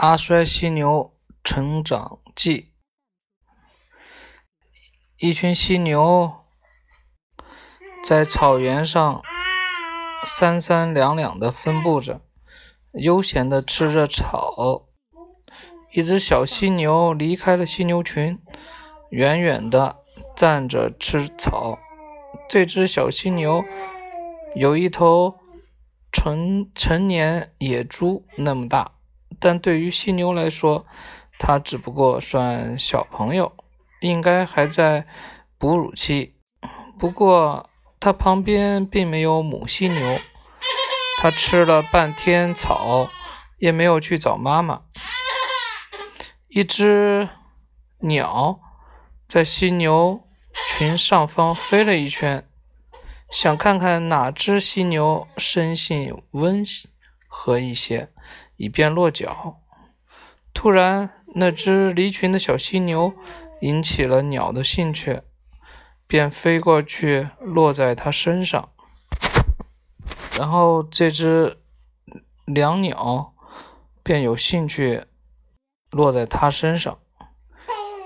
阿衰犀牛成长记：一群犀牛在草原上三三两两的分布着，悠闲的吃着草。一只小犀牛离开了犀牛群，远远的站着吃草。这只小犀牛有一头成成年野猪那么大。但对于犀牛来说，它只不过算小朋友，应该还在哺乳期。不过，它旁边并没有母犀牛，它吃了半天草，也没有去找妈妈。一只鸟在犀牛群上方飞了一圈，想看看哪只犀牛生性温和一些。以便落脚。突然，那只离群的小犀牛引起了鸟的兴趣，便飞过去落在它身上。然后，这只两鸟便有兴趣落在它身上。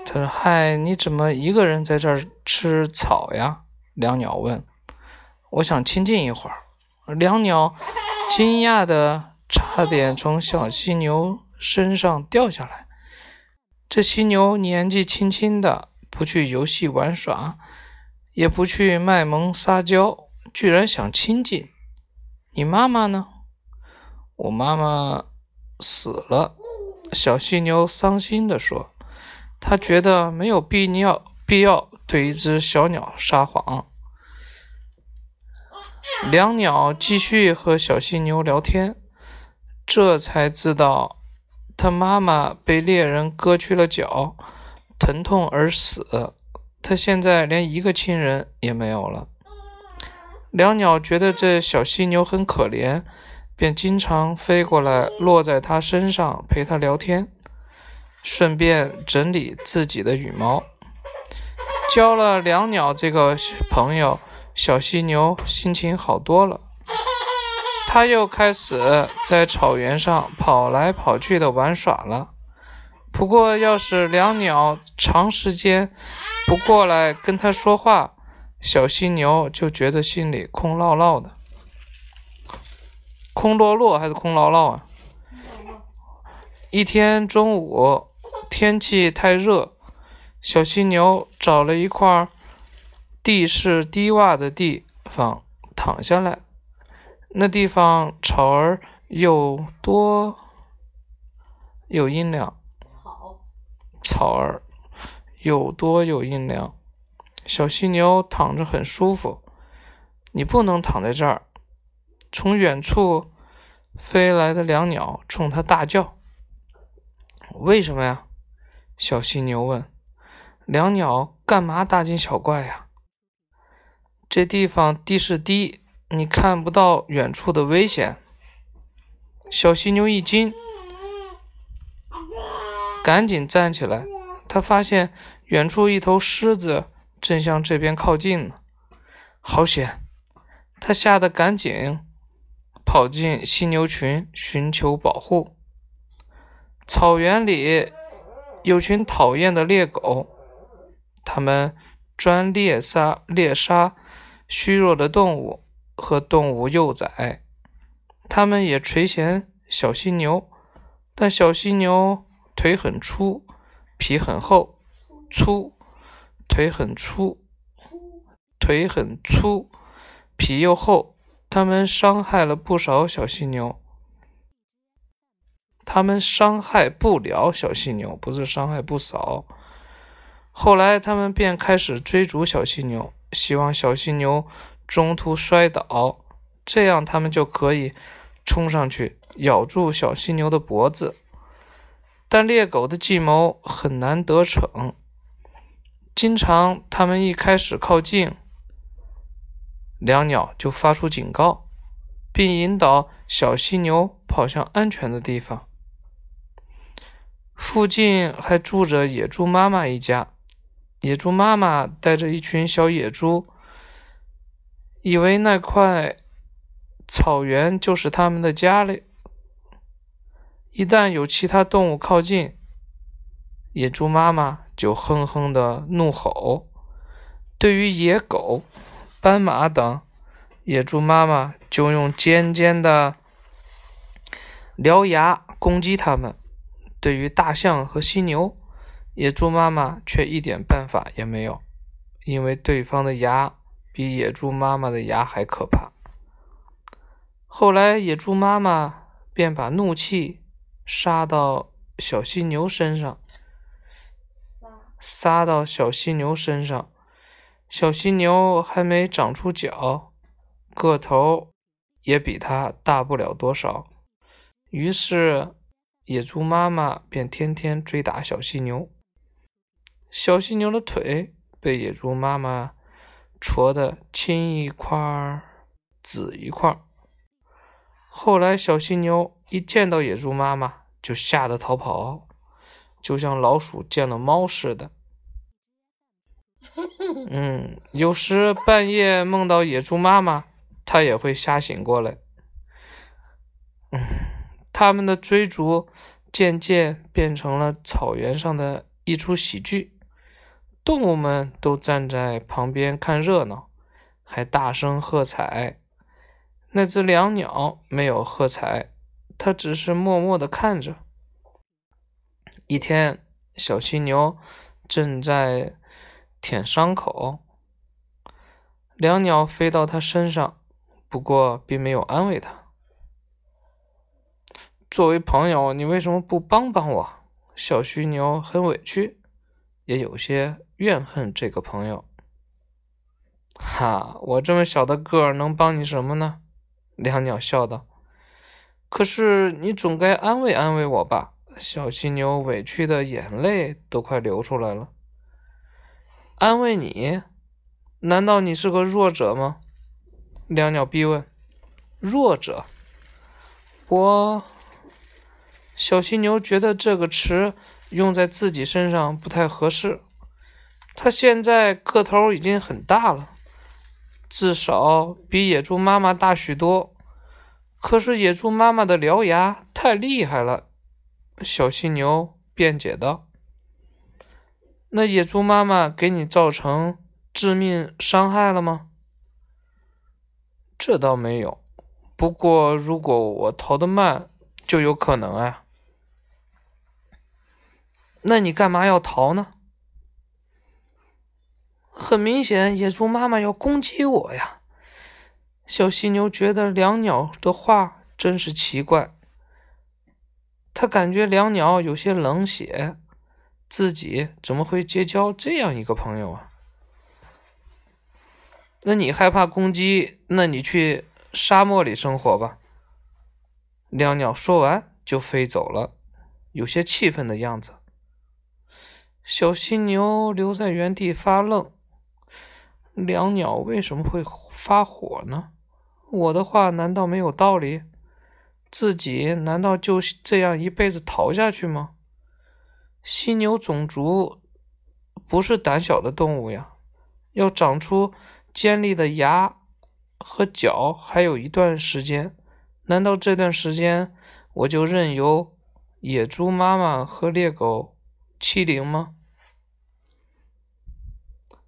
他说：“嗨，你怎么一个人在这儿吃草呀？”两鸟问。“我想亲近一会儿。”两鸟惊讶的。差点从小犀牛身上掉下来。这犀牛年纪轻轻的，不去游戏玩耍，也不去卖萌撒娇，居然想亲近。你妈妈呢？我妈妈死了。小犀牛伤心地说：“他觉得没有必要必要对一只小鸟撒谎。”两鸟继续和小犀牛聊天。这才知道，他妈妈被猎人割去了脚，疼痛而死。他现在连一个亲人也没有了。两鸟觉得这小犀牛很可怜，便经常飞过来，落在它身上，陪它聊天，顺便整理自己的羽毛。交了两鸟这个朋友，小犀牛心情好多了。他又开始在草原上跑来跑去的玩耍了。不过，要是两鸟长时间不过来跟他说话，小犀牛就觉得心里空落落的。空落落还是空落落啊？一天中午，天气太热，小犀牛找了一块地势低洼的地方躺下来。那地方草儿有多有阴凉，草儿有多有阴凉，小犀牛躺着很舒服。你不能躺在这儿。从远处飞来的两鸟冲它大叫：“为什么呀？”小犀牛问。两鸟干嘛大惊小怪呀？这地方地势低。你看不到远处的危险，小犀牛一惊，赶紧站起来。他发现远处一头狮子正向这边靠近呢，好险！他吓得赶紧跑进犀牛群寻求保护。草原里有群讨厌的猎狗，它们专猎杀猎杀虚弱的动物。和动物幼崽，他们也垂涎小犀牛，但小犀牛腿很粗，皮很厚，粗腿很粗，腿很粗，皮又厚，他们伤害了不少小犀牛。他们伤害不了小犀牛，不是伤害不少。后来，他们便开始追逐小犀牛，希望小犀牛。中途摔倒，这样他们就可以冲上去咬住小犀牛的脖子。但猎狗的计谋很难得逞，经常他们一开始靠近，两鸟就发出警告，并引导小犀牛跑向安全的地方。附近还住着野猪妈妈一家，野猪妈妈带着一群小野猪。以为那块草原就是他们的家里，一旦有其他动物靠近，野猪妈妈就哼哼的怒吼。对于野狗、斑马等，野猪妈妈就用尖尖的獠牙攻击它们。对于大象和犀牛，野猪妈妈却一点办法也没有，因为对方的牙比野猪妈妈的牙还可怕。后来，野猪妈妈便把怒气撒到小犀牛身上，撒到小犀牛身上。小犀牛还没长出脚，个头也比它大不了多少。于是，野猪妈妈便天天追打小犀牛。小犀牛的腿被野猪妈妈戳的青一块紫一块。后来，小犀牛一见到野猪妈妈就吓得逃跑，就像老鼠见了猫似的。嗯，有时半夜梦到野猪妈妈，它也会吓醒过来。嗯，他们的追逐渐渐变成了草原上的一出喜剧，动物们都站在旁边看热闹，还大声喝彩。那只两鸟没有喝彩，它只是默默地看着。一天，小犀牛正在舔伤口，两鸟飞到它身上，不过并没有安慰它。作为朋友，你为什么不帮帮我？小犀牛很委屈，也有些怨恨这个朋友。哈，我这么小的个儿，能帮你什么呢？两鸟笑道：“可是你总该安慰安慰我吧？”小犀牛委屈的眼泪都快流出来了。“安慰你？难道你是个弱者吗？”两鸟逼问。“弱者？”我……小犀牛觉得这个词用在自己身上不太合适。他现在个头已经很大了。至少比野猪妈妈大许多，可是野猪妈妈的獠牙太厉害了。小犀牛辩解道：“那野猪妈妈给你造成致命伤害了吗？”这倒没有，不过如果我逃得慢，就有可能啊。那你干嘛要逃呢？很明显，野猪妈妈要攻击我呀！小犀牛觉得两鸟的话真是奇怪，他感觉两鸟有些冷血，自己怎么会结交这样一个朋友啊？那你害怕攻击？那你去沙漠里生活吧。两鸟说完就飞走了，有些气愤的样子。小犀牛留在原地发愣。两鸟为什么会发火呢？我的话难道没有道理？自己难道就这样一辈子逃下去吗？犀牛种族不是胆小的动物呀，要长出尖利的牙和角还有一段时间。难道这段时间我就任由野猪妈妈和猎狗欺凌吗？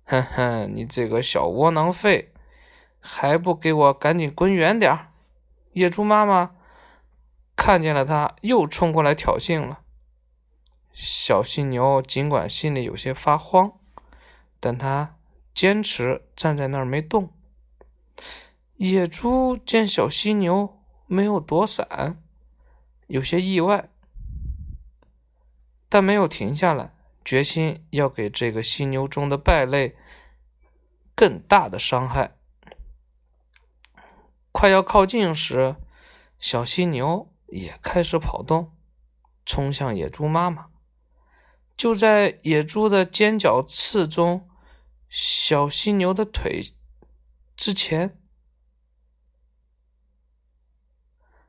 哼哼，你这个小窝囊废，还不给我赶紧滚远点儿！野猪妈妈看见了他，又冲过来挑衅了。小犀牛尽管心里有些发慌，但他坚持站在那儿没动。野猪见小犀牛没有躲闪，有些意外，但没有停下来。决心要给这个犀牛中的败类更大的伤害。快要靠近时，小犀牛也开始跑动，冲向野猪妈妈。就在野猪的尖角刺中小犀牛的腿之前，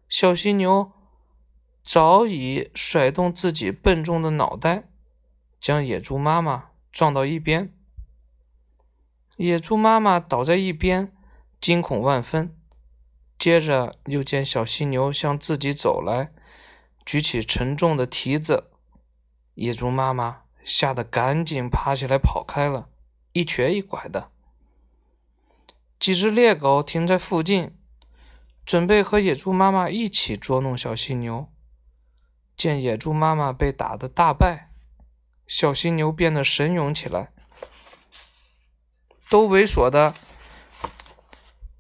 小犀牛早已甩动自己笨重的脑袋。将野猪妈妈撞到一边，野猪妈妈倒在一边，惊恐万分。接着又见小犀牛向自己走来，举起沉重的蹄子，野猪妈妈吓得赶紧爬起来跑开了，一瘸一拐的。几只猎狗停在附近，准备和野猪妈妈一起捉弄小犀牛。见野猪妈妈被打得大败，小犀牛变得神勇起来，都猥琐的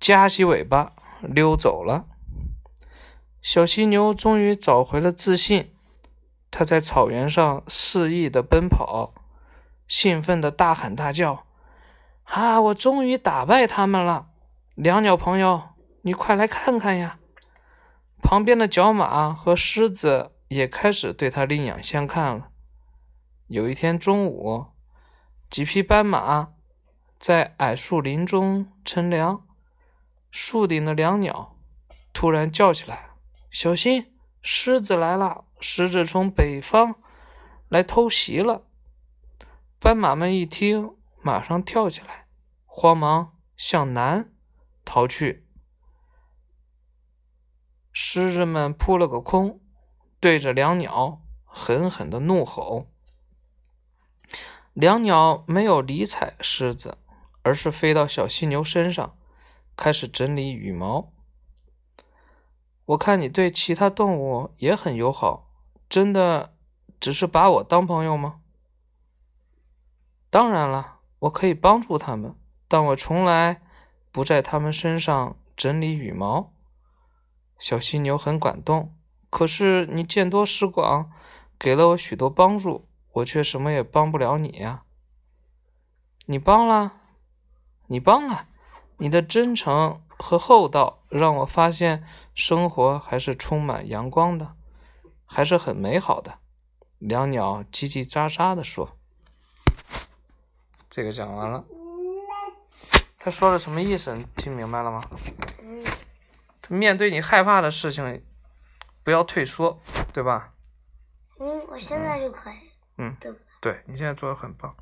夹起尾巴溜走了。小犀牛终于找回了自信，它在草原上肆意的奔跑，兴奋的大喊大叫：“啊，我终于打败他们了！两鸟朋友，你快来看看呀！”旁边的角马和狮子也开始对它另眼相看了。有一天中午，几匹斑马在矮树林中乘凉，树顶的两鸟突然叫起来。小心，狮子来了！狮子从北方来偷袭了。斑马们一听，马上跳起来，慌忙向南逃去。狮子们扑了个空，对着两鸟狠狠的怒吼。两鸟没有理睬狮子，而是飞到小犀牛身上，开始整理羽毛。我看你对其他动物也很友好，真的只是把我当朋友吗？当然了，我可以帮助他们，但我从来不在他们身上整理羽毛。小犀牛很感动，可是你见多识广，给了我许多帮助，我却什么也帮不了你呀。你帮了，你帮了，你的真诚。和厚道让我发现生活还是充满阳光的，还是很美好的。两鸟叽叽喳喳的说：“这个讲完了。”他说的什么意思？你听明白了吗？他面对你害怕的事情，不要退缩，对吧？嗯，我现在就可以。嗯，对不对？对你现在做的很棒。